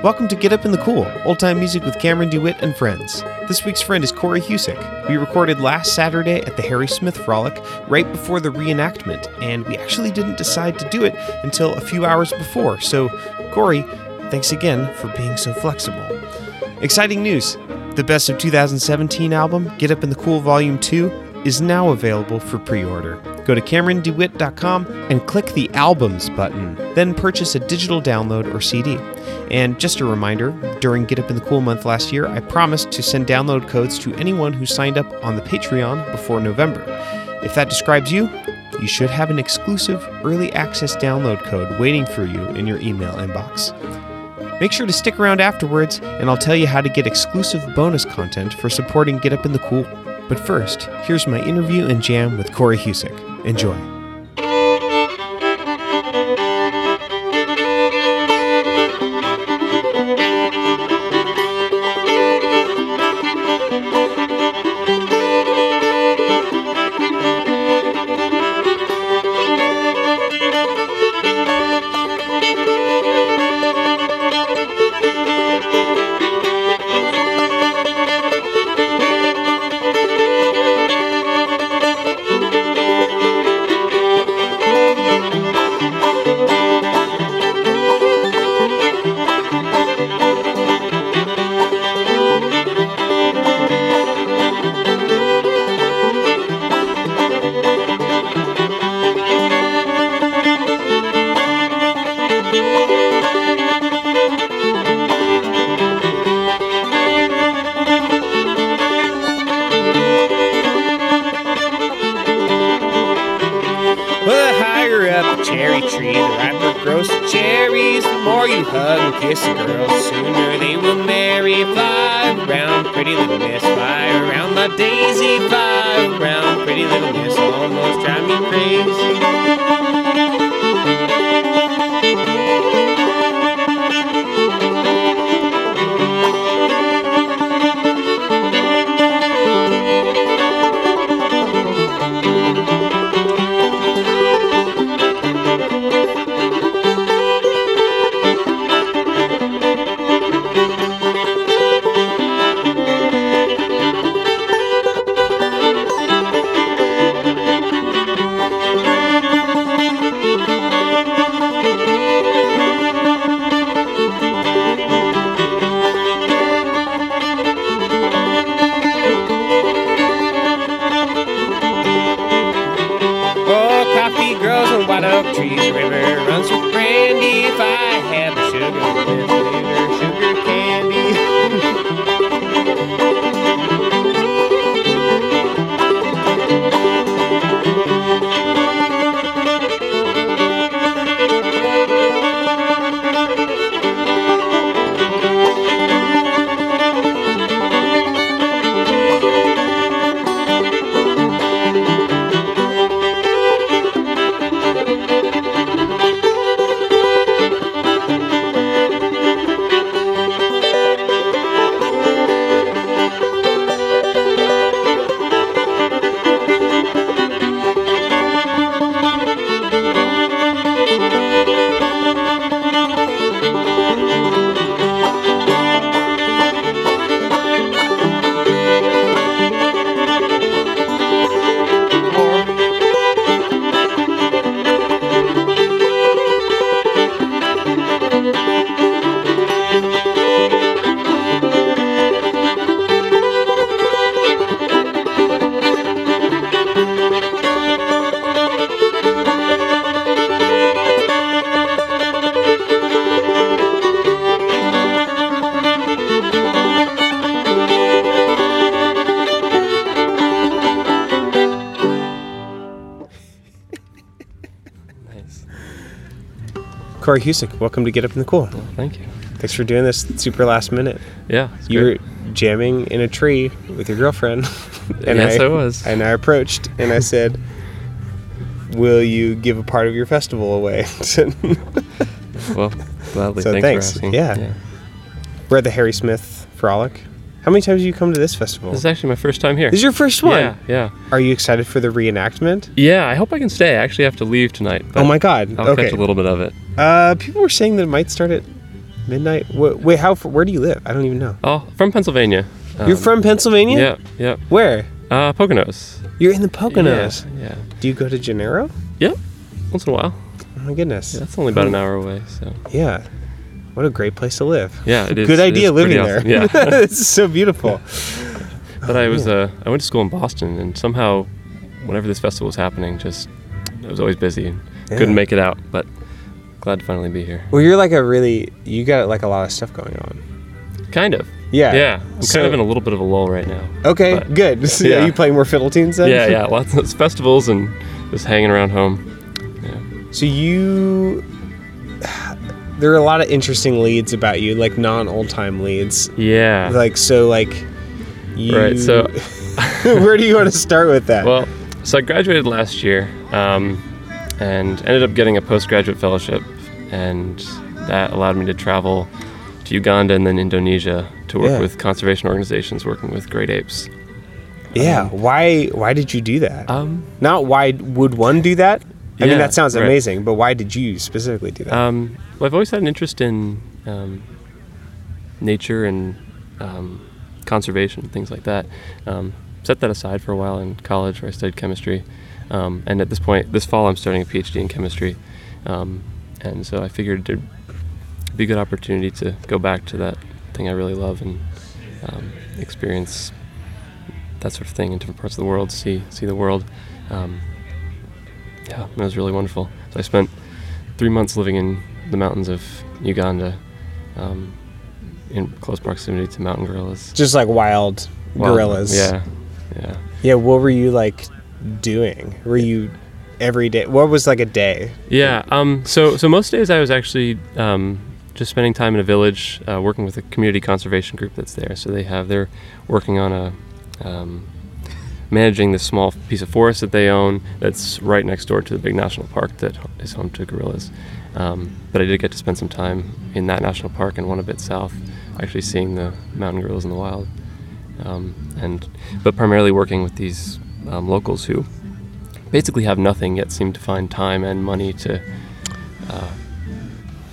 Welcome to Get Up in the Cool, old time music with Cameron DeWitt and friends. This week's friend is Corey Husick. We recorded last Saturday at the Harry Smith Frolic, right before the reenactment, and we actually didn't decide to do it until a few hours before. So, Corey, thanks again for being so flexible. Exciting news! The Best of 2017 album, Get Up in the Cool Volume 2, is now available for pre order. Go to CameronDeWitt.com and click the Albums button, then purchase a digital download or CD. And just a reminder during Get Up in the Cool month last year, I promised to send download codes to anyone who signed up on the Patreon before November. If that describes you, you should have an exclusive early access download code waiting for you in your email inbox. Make sure to stick around afterwards, and I'll tell you how to get exclusive bonus content for supporting Get Up in the Cool. But first, here's my interview and jam with Corey Husick. Enjoy. Kiss Corey Husick, welcome to Get Up in the Cool. Thank you. Thanks for doing this super last minute. Yeah. You were jamming in a tree with your girlfriend. and yes, I, I was. And I approached and I said, Will you give a part of your festival away? well, gladly. So thanks, thanks. asking. Yeah. We're at the Harry Smith Frolic. How many times have you come to this festival? This is actually my first time here. This is your first one. Yeah, yeah. Are you excited for the reenactment? Yeah, I hope I can stay. I actually have to leave tonight. But oh my god. I'll okay. catch a little bit of it. Uh, people were saying that it might start at midnight. Wh- wait, how? Where do you live? I don't even know. Oh, from Pennsylvania. You're Um, from Pennsylvania. Yeah, yeah. Where? Uh, Poconos. You're in the Poconos. Yeah, yeah. Do you go to Gennaro? Yep. Once in a while. Oh my goodness. Yeah, that's only about an hour away. So Yeah. What a great place to live. yeah, it is. Good idea is living there. Yeah. it's so beautiful. but I was uh, I went to school in Boston, and somehow, whenever this festival was happening, just I was always busy and Yeah. couldn't make it out. But glad to finally be here. Well, you're like a really you got like a lot of stuff going on. Kind of. Yeah. Yeah. I'm So- kind of in a little bit of a lull right now. Okay, But- good. So, yeah. Are you playing more fiddle tunes then? Yeah, yeah. Lots of festivals and just hanging around home. Yeah. So you, there are a lot of interesting leads about you, like non-old time leads. Yeah. Like so, like you. Right, so- where do you want to start with that? Well, so I graduated last year um, and ended up getting a postgraduate fellowship, and that allowed me to travel to Uganda and then Indonesia to work Yeah. with conservation organizations working with great apes. yeah. Why? Why did you do that? Um, Not why would one do that? I mean, that sounds right. amazing, but why did you specifically do that? um, well, I've always had an interest in um, nature and um, conservation, and things like that. Um, set that aside for a while in college where I studied chemistry. Um, and at this point, this fall, I'm starting a PhD in chemistry. Um, and so I figured it'd be a good opportunity to go back to that thing I really love and um, experience that sort of thing in different parts of the world, see see the world. Um, yeah, that was really wonderful. So I spent three months living in the mountains of Uganda, um, in close proximity to mountain gorillas. Just like wild Wild- gorillas. Yeah, yeah. Yeah. What were you like doing? Were you every day? What was like a day? Yeah. Um, so so most days I was actually um, just spending time in a village, uh, working with a community conservation group that's there. So they have they're working on a um, managing this small piece of forest that they own that's right next door to the big national park that is home to gorillas. Um, but I did get to spend some time in that national park and one a bit south, actually seeing the mountain gorillas in the wild. Um, and but primarily working with these um, locals who basically have nothing yet seem to find time and money to, uh,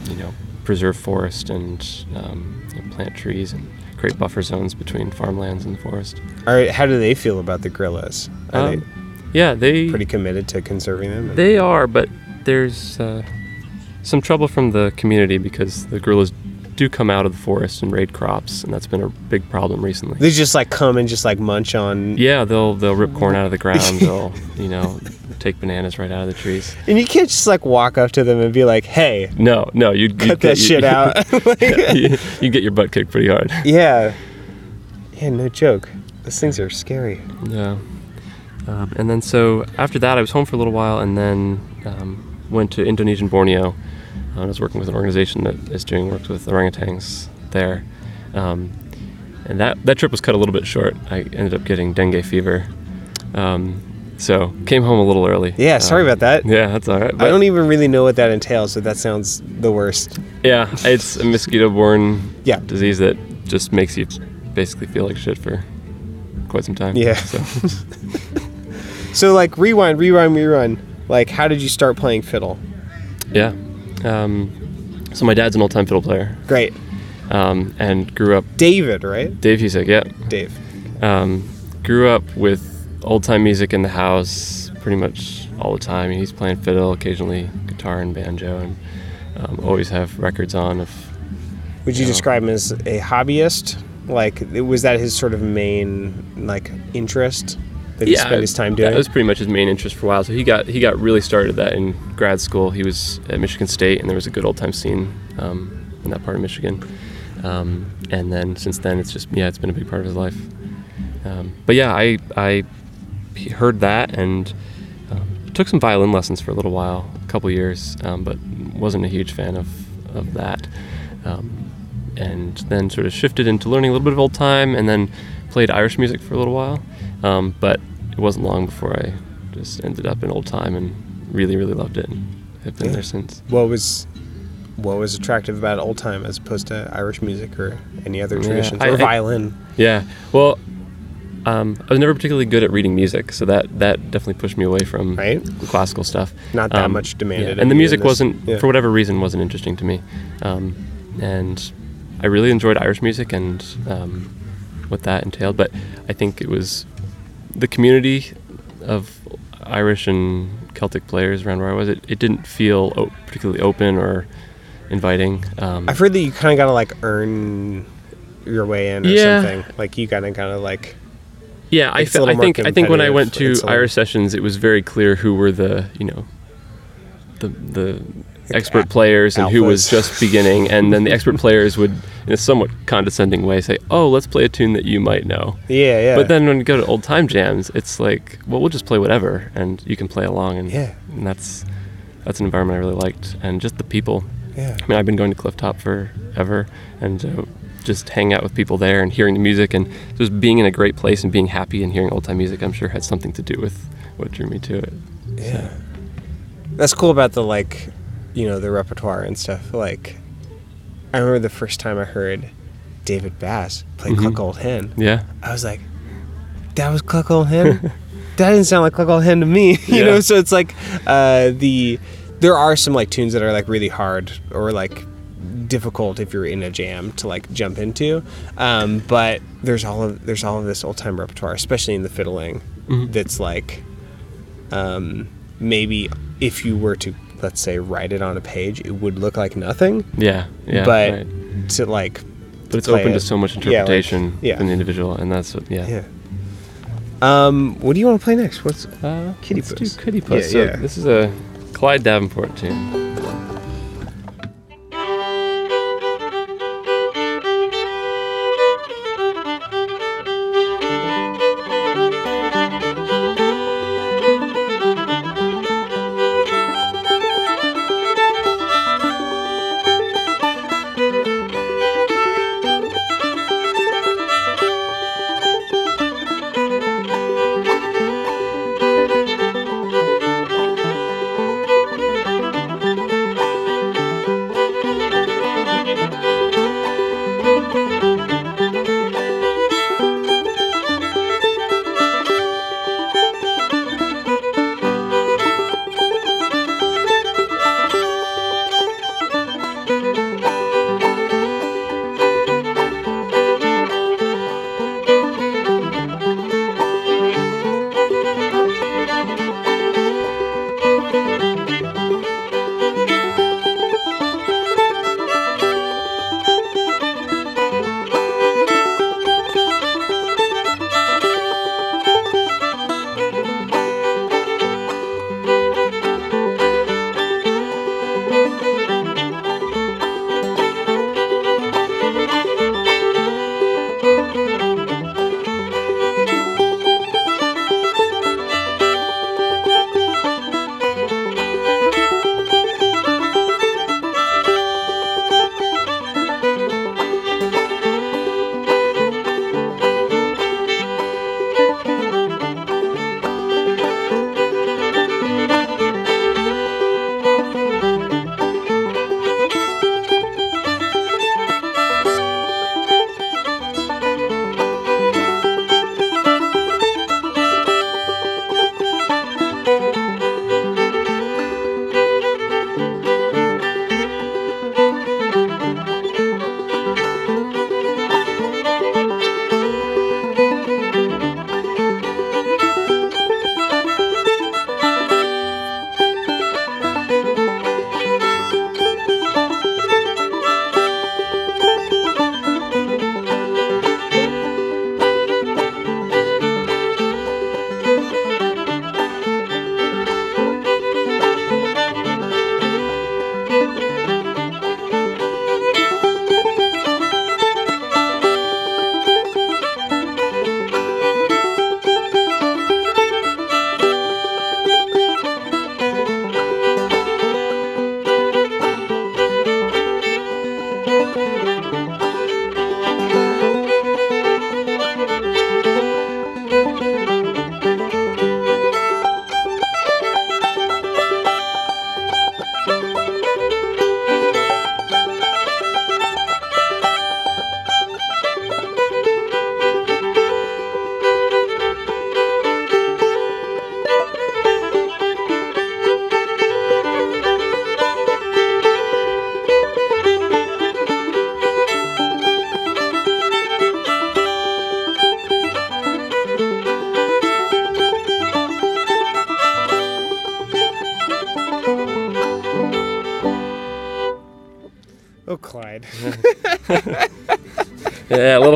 you know, preserve forest and um, plant trees and create buffer zones between farmlands and the forest. All right. How do they feel about the gorillas? Are Um, yeah, they they pretty committed to conserving them? they are, but there's uh, some trouble from the community because the gorillas do come out of the forest and raid crops, and that's been a big problem recently. They just like come and just like munch on. Yeah, they'll they'll rip corn out of the ground. They'll you know take bananas right out of the trees. And you can't just like walk up to them and be like, "Hey, No, no, you cut that shit out." you, you get your butt kicked pretty hard. yeah. Yeah. No joke. Those things are scary. Yeah. Um, and then so after that, I was home for a little while, and then um, went to Indonesian Borneo. Uh, I was working with an organization that is doing work with orangutans there. Um, and that, that trip was cut a little bit short. I ended up getting dengue fever. Um, so came home a little early. Yeah. Sorry Um, about that. Yeah, that's all right. But I don't even really know what that entails, so that sounds the worst. Yeah, it's a mosquito-borne Yeah. disease that just makes you basically feel like shit for quite some time. Yeah. So, So like rewind, rewind, rewind. Like, how did you start playing fiddle? yeah. Um, so my dad's an old-time fiddle player, Great. um, and grew up. David, right? Dave Husick, yeah. Dave. Um, grew up with old-time music in the house pretty much all the time. He's playing fiddle, occasionally guitar and banjo, and um, always have records on of Would you Yeah. describe him as a hobbyist? Like, was that his sort of main like interest that he spent his time doing? That was pretty much his main interest for a while. So he got he got really started at that in grad school. He was at Michigan State, and there was a good old time scene um, in that part of Michigan. Um, and then since then, it's just yeah, it's been a big part of his life. Um, but yeah, I I heard that and um, took some violin lessons for a little while, a couple years, um, but wasn't a huge fan of of that. Um, and then sort of shifted into learning a little bit of old time, and then played Irish music for a little while. Um, but it wasn't long before I just ended up in old time and really, really loved it, and have been Yeah. there since. what was what was attractive about old time as opposed to Irish music or any other Yeah, traditions I- or I- violin? Yeah. Well, um, I was never particularly good at reading music, so that that definitely pushed me away from Right. classical stuff. Not that Um, much demanded yeah, And the music wasn't, yeah. for whatever reason, wasn't interesting to me. Um, and I really enjoyed Irish music and um, what that entailed. But I think it was the community of Irish and Celtic players around where I was. It, it didn't feel o- particularly open or inviting. Um, I've heard that you kind of got to like earn your way in or Yeah. something. Like you got to kind of like yeah, I, fe- I think I think when I went to competitive. It's a little- Irish sessions, it was very clear who were the you know the the expert players and who was just beginning, and then the expert players would, in a somewhat condescending way, say, "Oh, let's play a tune that you might know." yeah, yeah. But then when you go to old time jams, it's like, well, we'll just play whatever, and you can play along, and, Yeah. and that's that's an environment I really liked, and just the people. yeah. I mean, I've been going to Clifftop forever, and uh, just hanging out with people there and hearing the music, and just being in a great place and being happy and hearing old time music, I'm sure had something to do with what drew me to it. Yeah. That's cool about the like, you know, the repertoire and stuff. Like, I remember the first time I heard David Bass play Mhm. Cluck Old Hen. Yeah, I was like, that was Cluck Old Hen? that didn't sound like Cluck Old Hen to me. you Yeah. know, so it's like uh, the there are some like tunes that are like really hard or like difficult if you're in a jam to like jump into. Um, but there's all of there's all of this old time repertoire, especially in the fiddling, Mhm. that's like um, maybe if you were to let's say write it on a page, it would look like nothing. yeah, yeah. but right. to like but it's open it- to so much yeah, like- interpretation yeah. from the individual, and that's what, yeah. yeah. Um, what do you want to play next? What's Uh, Kitty let's Puss. do Kitty Puss. Yeah, so yeah. this is a Clyde Davenport tune.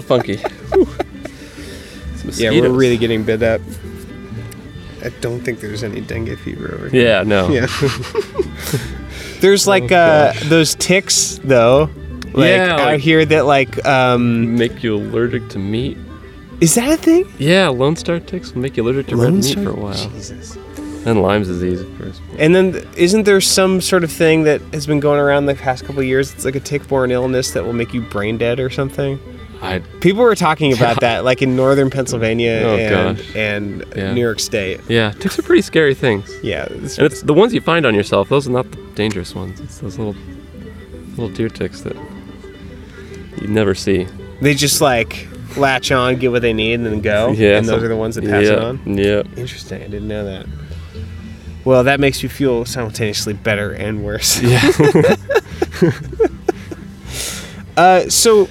Funky. yeah, we're really getting bit up. I don't think there's any dengue fever over here. Yeah, no. Yeah. there's like Oh, uh, those ticks though. Like Yeah, out like- here that like um Make you allergic to meat. is that a thing? Yeah, Lone Star ticks will make you allergic to red Lone meat for a while. Jesus. And Lyme's disease, of course. And then isn't there some sort of thing that has been going around the past couple years? It's like a tick-borne illness that will make you brain dead or something. I People were talking about that, like in northern Pennsylvania Oh, and, and Yeah. New York State. yeah, ticks are pretty scary things. Yeah, it's- And it's the ones you find on yourself. Those are not the dangerous ones. It's those little little deer ticks that you never see. they just like latch on, get what they need, and then go. Yeah, and those are the ones that pass yeah, it on. Yeah. Interesting. I didn't know that. Well, that makes you feel simultaneously better and worse. Yeah. Uh, so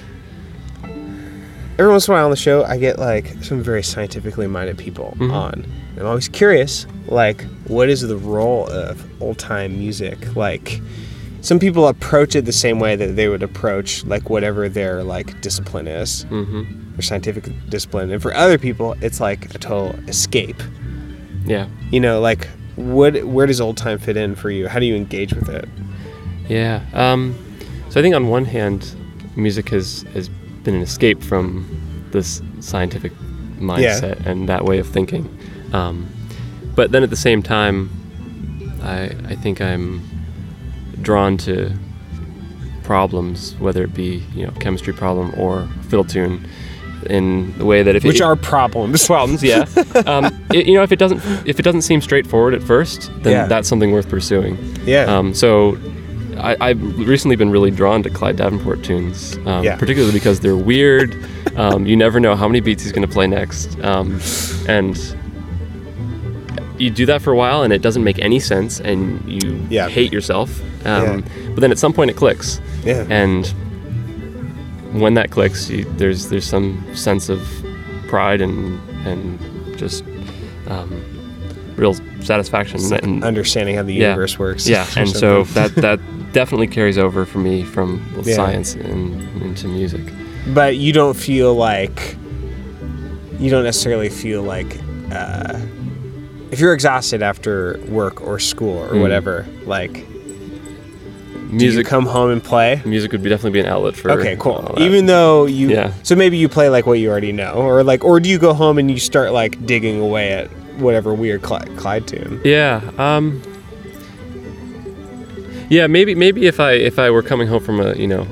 every once in a while on the show, I get like some very scientifically minded people Mhm. on. I'm always curious, like, what is the role of old time music? Like, some people approach it the same way that they would approach like whatever their like discipline is, hmm their scientific discipline, and for other people, it's like a total escape. Yeah. You know, like, what where does old time fit in for you? How do you engage with it? Yeah. Um, so I think on one hand, music has has been an escape from this scientific mindset and that way of thinking. Um, but then at the same time, I I think I'm drawn to problems, whether it be you know chemistry problem or fiddle tune, in the way that if Which it, are problems. problems, yeah. um, it, you know, if it doesn't if it doesn't seem straightforward at first, then Yeah. that's something worth pursuing. Yeah. Um, so I, I've recently been really drawn to Clyde Davenport tunes, um, Yeah. particularly because they're weird. Um, you never know how many beats he's going to play next, um, and you do that for a while, and it doesn't make any sense, and you Yeah. hate yourself. Um, Yeah. But then at some point it clicks, yeah. and when that clicks, you, there's there's some sense of pride and and just um, real satisfaction. Like and, understanding how the Yeah. universe works. yeah, and so that that definitely carries over for me from well, Yeah. science and into music. but you don't feel like you don't necessarily feel like uh, if you're exhausted after work or school or Mm. whatever, like do you Music, come home and play? music would be definitely be an outlet for. Okay, cool. Even though you, Yeah. so maybe you play like what you already know, or like, or do you go home and you start like digging away at whatever weird Clyde, Clyde tune? Yeah. Um, yeah. Maybe maybe if I if I were coming home from a you know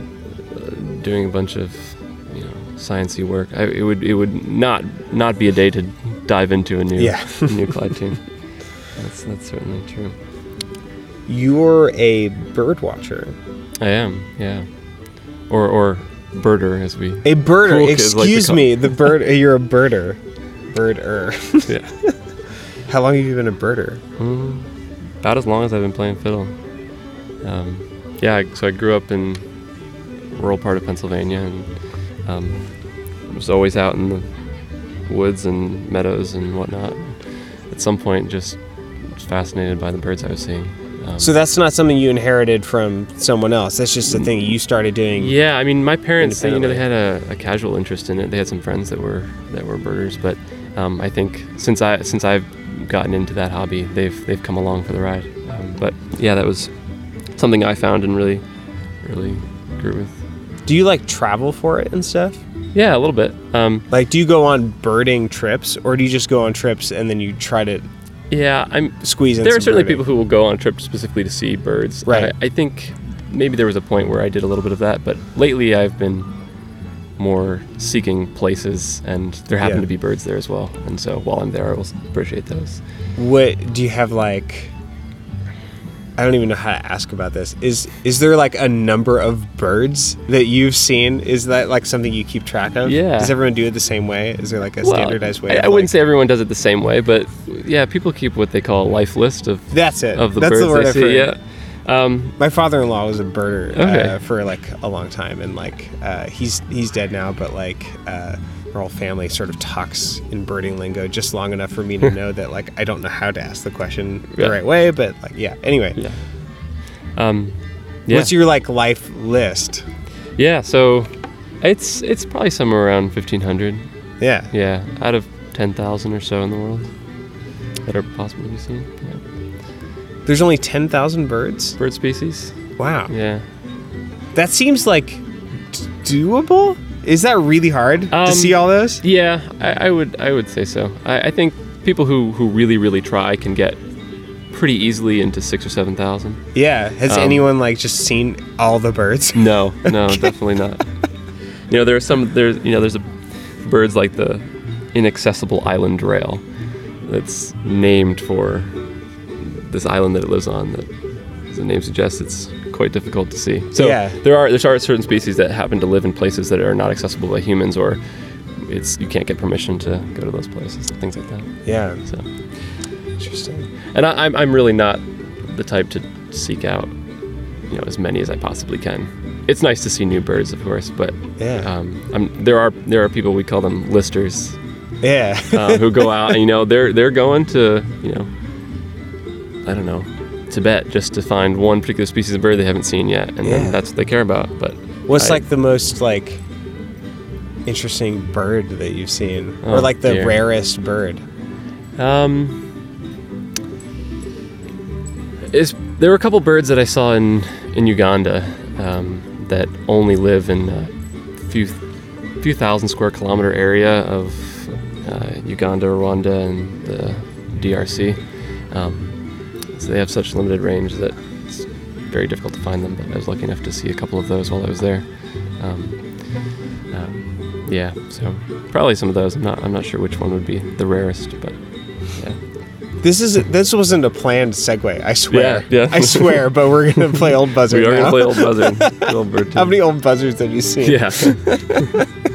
doing a bunch of you know sciencey work, I, it would it would not not be a day to dive into a new Yeah. new Clyde tune. That's that's certainly true. You're a bird watcher, I am. Yeah. Or or birder as we. a birder. Cool kids like Excuse me, the bird. You're a birder, birder. Yeah. How long have you been a birder? Mm, about as long as I've been playing fiddle. Um, yeah, so I grew up in rural part of Pennsylvania and um, was always out in the woods and meadows and whatnot. At some point, just fascinated by the birds I was seeing. Um, So that's not something you inherited from someone else. That's just a thing you started doing. yeah, I mean, my parents, you know, they had a, a casual interest in it. They had some friends that were that were birders, but um, I think since I since I've gotten into that hobby, they've they've come along for the ride. Um, but yeah, that was something I found and really really grew with. Do you like travel for it and stuff? Yeah, a little bit. Um, Like, do you go on birding trips, or do you just go on trips and then you try to yeah, I'm. squeezing. There are certainly birding? people who will go on a trip specifically to see birds. Right. I, I think maybe there was a point where I did a little bit of that, but lately I've been more seeking places, and there happen Yeah. to be birds there as well. And so while I'm there, I will appreciate those. What do you have like? I don't even know how to ask about this. Is is there like a number of birds that you've seen? Is that like something you keep track of? Yeah. Does everyone do it the same way? Is there like a Well, standardized way? I, I wouldn't like- say everyone does it the same way, but yeah, people keep what they call a life list of that's it. of the that's birds the word they I've see. heard. Yeah. Um, My father-in-law was a birder Okay. uh, for like a long time, and like uh, he's he's dead now, but like uh, whole family sort of talks in birding lingo just long enough for me to know that like I don't know how to ask the question Yeah. the right way, but like yeah. Anyway, yeah. Um, Yeah. What's your like life list? Yeah, so it's it's probably somewhere around 1500. Yeah. Yeah, out of 10,000 or so in the world that are possible to be seen. Yeah. There's only 10,000 birds? Bird species. Wow. Yeah. That seems like doable? Is that really hard to Um, see all those? Yeah, I, I would I would say so. I, I think people who, who really really try can get pretty easily into six or seven thousand. Yeah. Has um, anyone like just seen all the birds? No, no, definitely not. You know, there are some there's you know there's a, birds like the inaccessible island rail that's named for this island that it lives on. That, as the name suggests, it's quite difficult to see. So Yeah. there are there are certain species that happen to live in places that are not accessible by humans, or it's you can't get permission to go to those places, and things like that. Yeah. So, Interesting. and I, I'm I'm really not the type to seek out you know as many as I possibly can. It's nice to see new birds, of course, but Yeah. um, I'm, there are there are people we call them listers Yeah. uh, who go out and you know they're they're going to you know I don't know Tibet just to find one particular species of bird they haven't seen yet, and Yeah. that's what they care about. But What's I- like the most like interesting bird that you've seen? or Oh, like the dear. rarest bird? Um, is there were a couple birds that I saw in in Uganda um, that only live in a few few thousand square kilometer area of uh, Uganda, Rwanda, and the DRC. Um, so they have such limited range that it's very difficult to find them. But I was lucky enough to see a couple of those while I was there. Um, um, yeah, so probably some of those. I'm not. I'm not sure which one would be the rarest, but yeah. This is this wasn't a planned segue. I swear. Yeah, yeah. I swear. But we're gonna play old buzzard We are now. gonna play old buzzard. Old How many old buzzards have you seen? Yeah.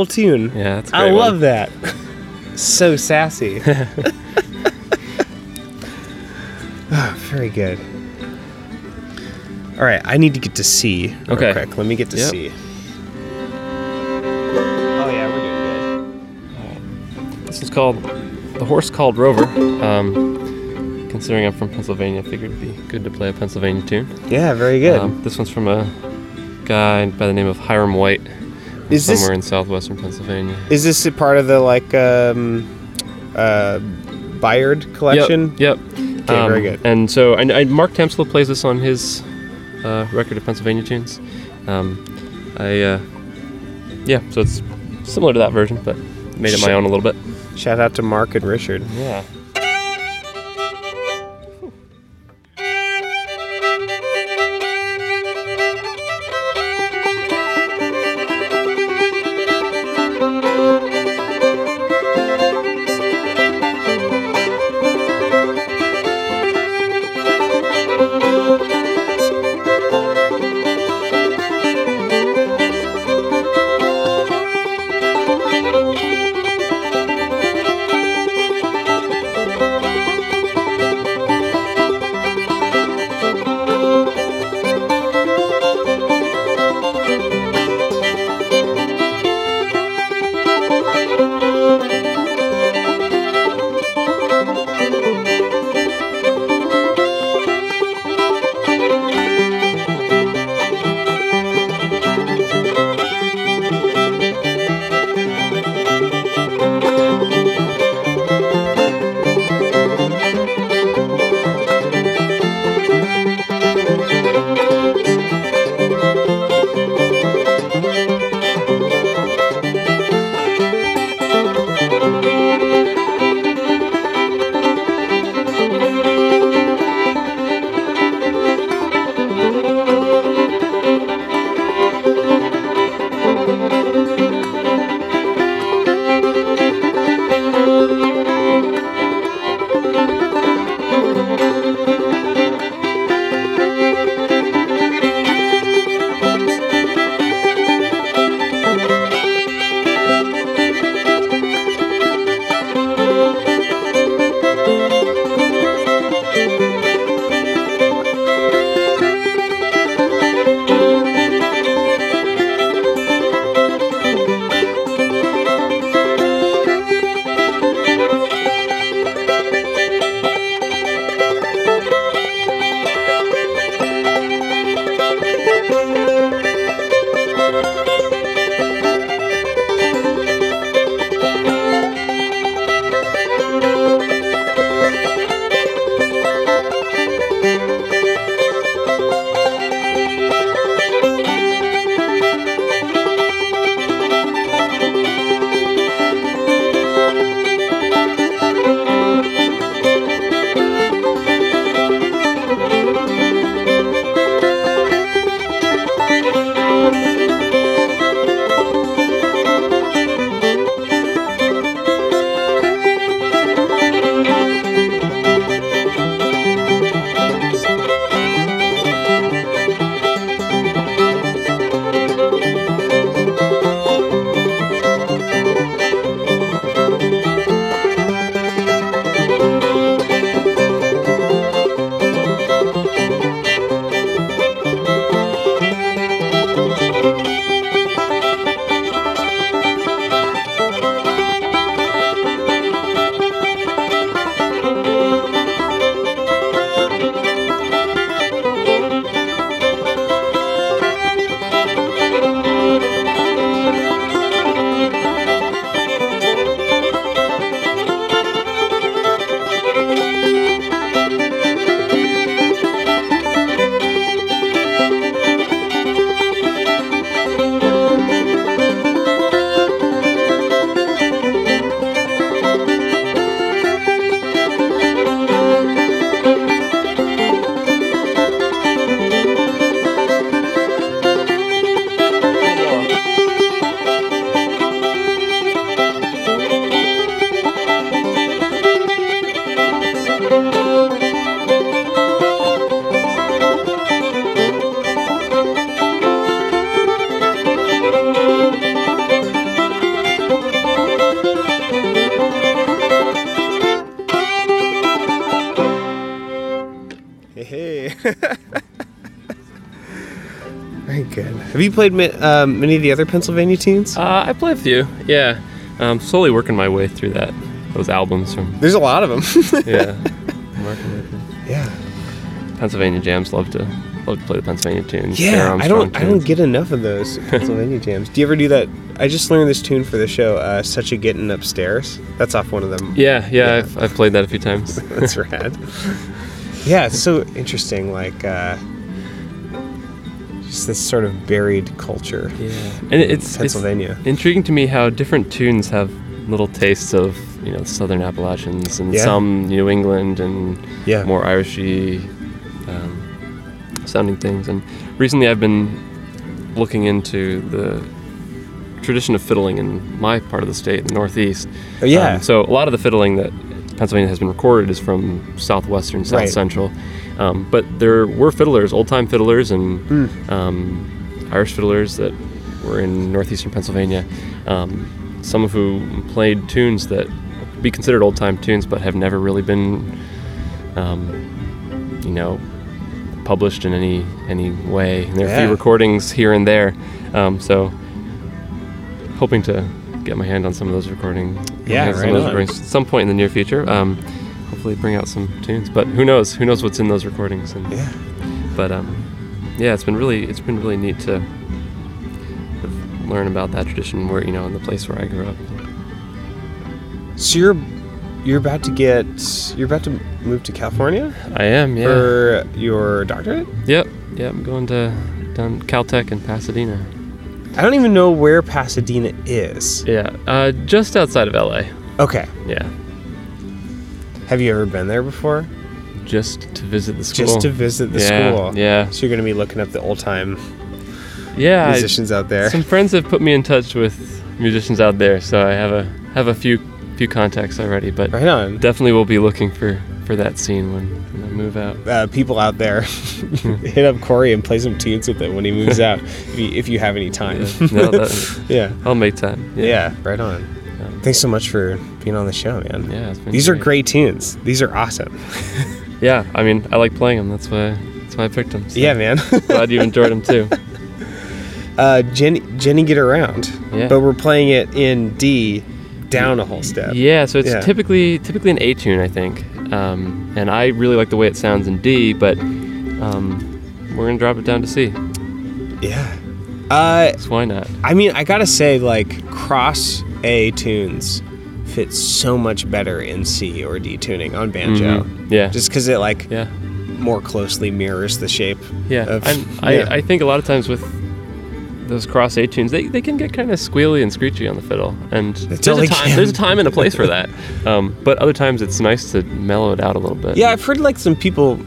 Cool tune. Yeah, that's I one. love that. so sassy. Ah, very good. All right, I need to get to C. Okay. quick. Let me get to Yep. C. Oh yeah, we're doing good. This is called The Horse Called Rover. Um, considering I'm from Pennsylvania, I figured it'd be good to play a Pennsylvania tune. Yeah, very good. Um, this one's from a guy by the name of Hiram White, is this somewhere in southwestern Pennsylvania. is this a part of the like um uh Bayard collection? Yep. yep. Okay, very good. And so I, I, Mark Tamsula plays this on his uh, record of Pennsylvania tunes. Um, I uh, yeah, so it's similar to that version, but made it my own a little bit. Shout out to Mark and Richard. Yeah. Have you played um, many of the other Pennsylvania tunes? Uh, I play a few. Yeah, um, slowly working my way through that those albums from There's a lot of them. yeah. Yeah. Pennsylvania jams love to love to play the Pennsylvania tunes. Yeah, I don't. I don't get enough of those Pennsylvania jams. Do you ever do that? I just learned this tune for the show. Uh, Such a getting upstairs. That's off one of them. Yeah, yeah, Yeah. I've, I've played that a few times. That's rad. yeah, it's so interesting. Like, uh, this sort of buried culture. yeah, and it's it's Pennsylvania. intriguing to me how different tunes have little tastes of you know Southern Appalachians and Yeah. some New England and Yeah. more Irishy um, sounding things. And recently, I've been looking into the tradition of fiddling in my part of the state, the Northeast. Oh, yeah. Um, so a lot of the fiddling that Pennsylvania has been recorded is from southwestern, south Right. central. Um, but there were fiddlers, old time fiddlers, and Hmm. um, Irish fiddlers that were in northeastern Pennsylvania. Um, some of who played tunes that be considered old time tunes, but have never really been, um, you know, published in any any way. And there are a few recordings here and there. Um, so hoping to get my hand on some of those recordings. Yeah, some right on. at some point in the near future. Um, hopefully, bring out some tunes. But who knows? Who knows what's in those recordings? And, Yeah. But um, yeah, it's been really it's been really neat to learn about that tradition where you know in the place where I grew up. So you're you're about to get you're about to move to California I am. Yeah. for your doctorate. Yep. Yep. I'm going to down Caltech in Pasadena. I don't even know where Pasadena is. Yeah. Uh, just outside of LA. Okay. Yeah. Have you ever been there before? Just to visit the school. Just to visit the yeah, school. Yeah. So you're gonna be looking up the old time Yeah. I- musicians out there. some friends have put me in touch with musicians out there, so I have a have a few few contacts already. But Right on. definitely will be looking for for that scene when, when I move out. Uh, people out there, hit up Corey and play some tunes with him when he moves out, if you, if you have any time. Yeah. No, that, yeah. I'll make time. Yeah. Right on. Um, Thanks so much for being on the show, man. yeah. It's been These are great tunes. These are awesome. Yeah, I mean, I like playing them. That's why that's why I picked them. So Yeah, man. Glad you enjoyed them too. uh, Jenny, Jenny, get around. Yeah. But we're playing it in D, down a whole step. Yeah, so it's Yeah. typically typically an A tune, I think. Um, and I really like the way it sounds in D, but um, we're gonna drop it down to C. Yeah. Uh, So why not? I mean, I gotta say, like cross A tunes fit so much better in C or D tuning on banjo, Mhm. Yeah. just because it like yeah. more closely mirrors the shape. Yeah. of- and yeah. I, I think a lot of times with those cross A tunes, they, they can get kind of squealy and screechy on the fiddle, and there's a time there's a time and a place for that. Um, but other times it's nice to mellow it out a little bit. Yeah, I've heard like some people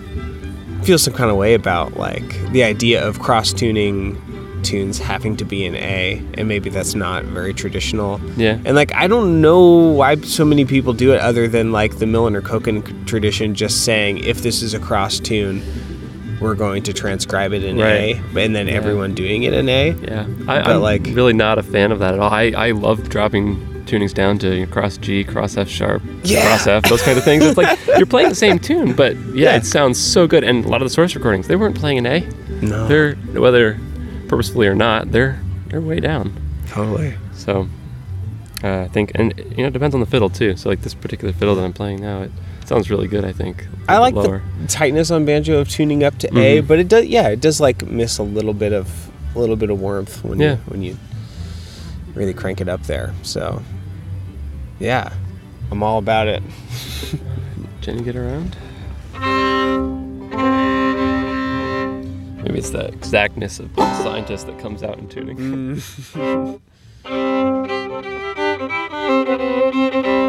feel some kind of way about like the idea of cross tuning tunes having to be in A, and maybe that's not very traditional. Yeah. And like, I don't know why so many people do it other than like the Milliner Koken tradition, just saying if this is a cross tune, we're going to transcribe it in Right. A, and then Yeah. everyone doing it in A. Yeah, I, But, I'm like- really not a fan of that at all. I, I love dropping tunings down to cross G, cross F sharp, Yeah. cross F, those kind of things. It's like you're playing the same tune, but yeah, Yeah. it sounds so good. And a lot of the source recordings, they weren't playing an A. No, They're whether purposefully or not, they're they're way down. totally. So uh, I think, and you know, it depends on the fiddle too. So like this particular fiddle that I'm playing now, it sounds really good. I think. I like lower. the tightness on banjo of tuning up to A, Mhm. but it does. Yeah, it does like miss a little bit of a little bit of warmth when Yeah. you when you really crank it up there. So yeah, I'm all about it. Jenny get around? Maybe it's the exactness of a scientist that comes out in tuning. If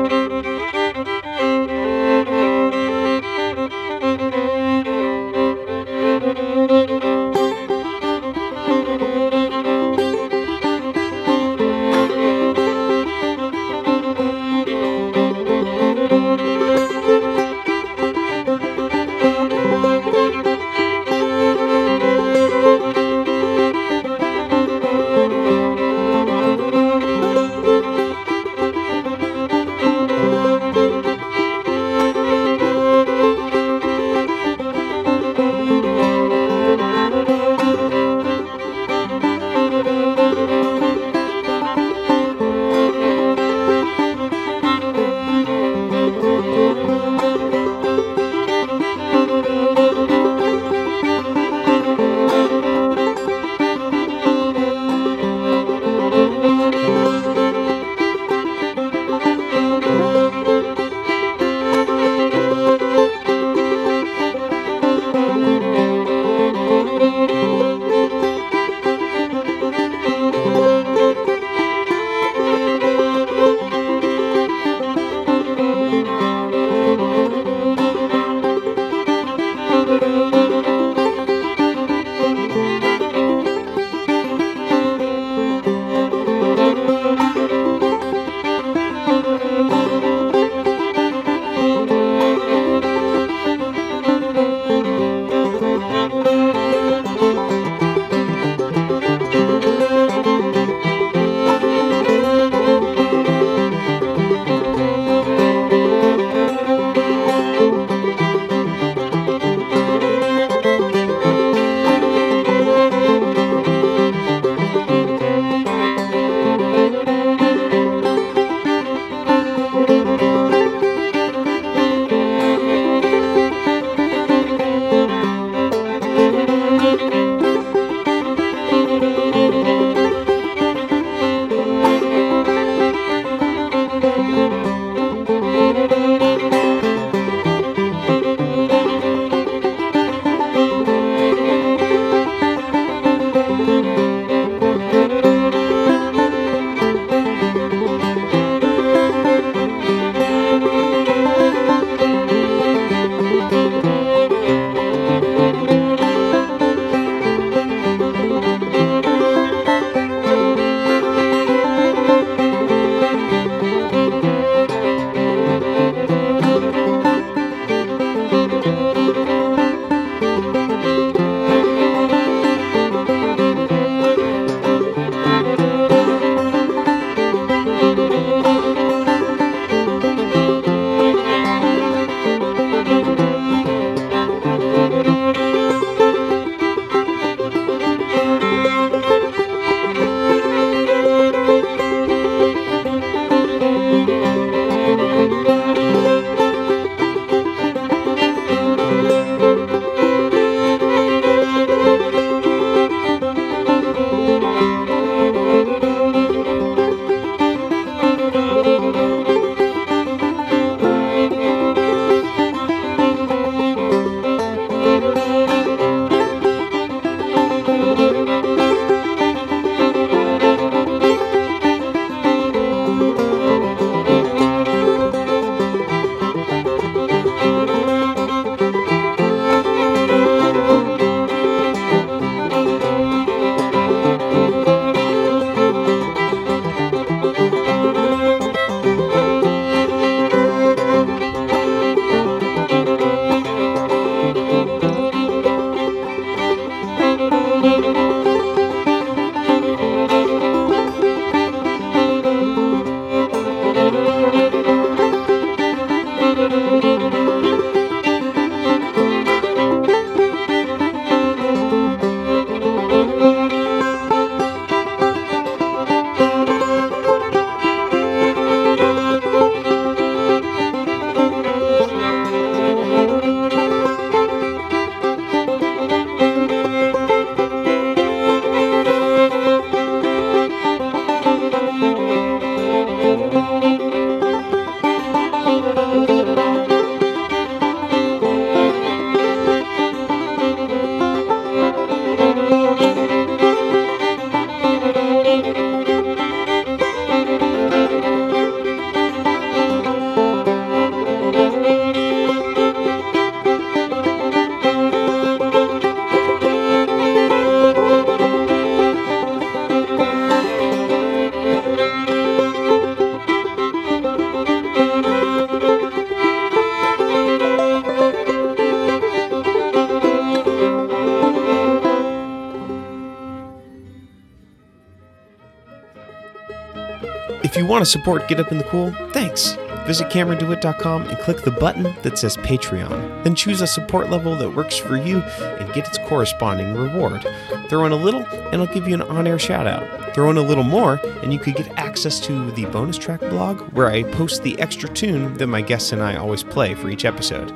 to support Get Up in the Cool, thanks. Visit CameronDewitt.com and click the button that says Patreon. Then choose a support level that works for you and get its corresponding reward. Throw in a little, and I'll give you an on air shout out. Throw in a little more, and you could get access to the bonus track blog where I post the extra tune that my guests and I always play for each episode.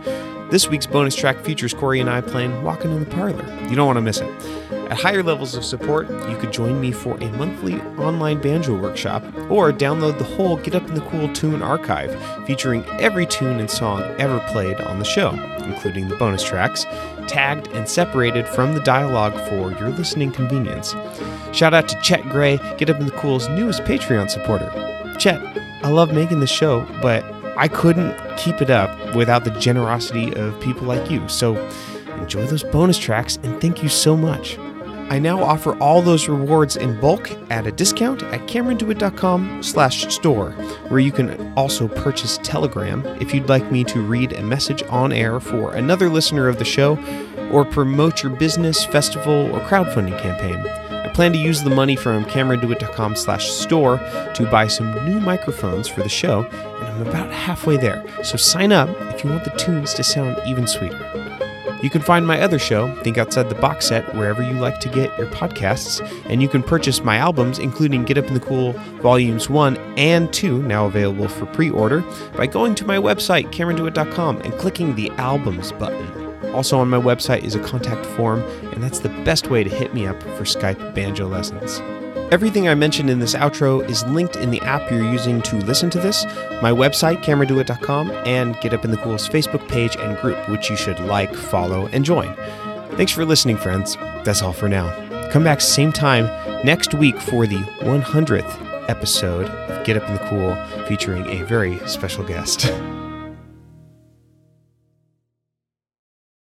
This week's bonus track features Corey and I playing Walking in the Parlor. You don't want to miss it. At higher levels of support, you could join me for a monthly online banjo workshop or download the whole Get Up in the Cool tune archive featuring every tune and song ever played on the show, including the bonus tracks, tagged and separated from the dialogue for your listening convenience. Shout out to Chet Gray, Get Up in the Cool's newest Patreon supporter. Chet, I love making this show, but I couldn't keep it up without the generosity of people like you. So enjoy those bonus tracks and thank you so much. I now offer all those rewards in bulk at a discount at camerondewitt.com slash store, where you can also purchase Telegram if you'd like me to read a message on air for another listener of the show, or promote your business, festival, or crowdfunding campaign. I plan to use the money from camerondewitt.com slash store to buy some new microphones for the show, and I'm about halfway there, so sign up if you want the tunes to sound even sweeter. You can find my other show, Think Outside the Box Set, wherever you like to get your podcasts, and you can purchase my albums, including Get Up in the Cool Volumes 1 and 2, now available for pre order, by going to my website, CameronDewitt.com, and clicking the Albums button. Also on my website is a contact form, and that's the best way to hit me up for Skype banjo lessons. Everything I mentioned in this outro is linked in the app you're using to listen to this, my website, CameronDewitt.com, and Get Up in the Cool's Facebook page and group, which you should like, follow, and join. Thanks for listening, friends. That's all for now. Come back same time next week for the 100th episode of Get Up in the Cool, featuring a very special guest.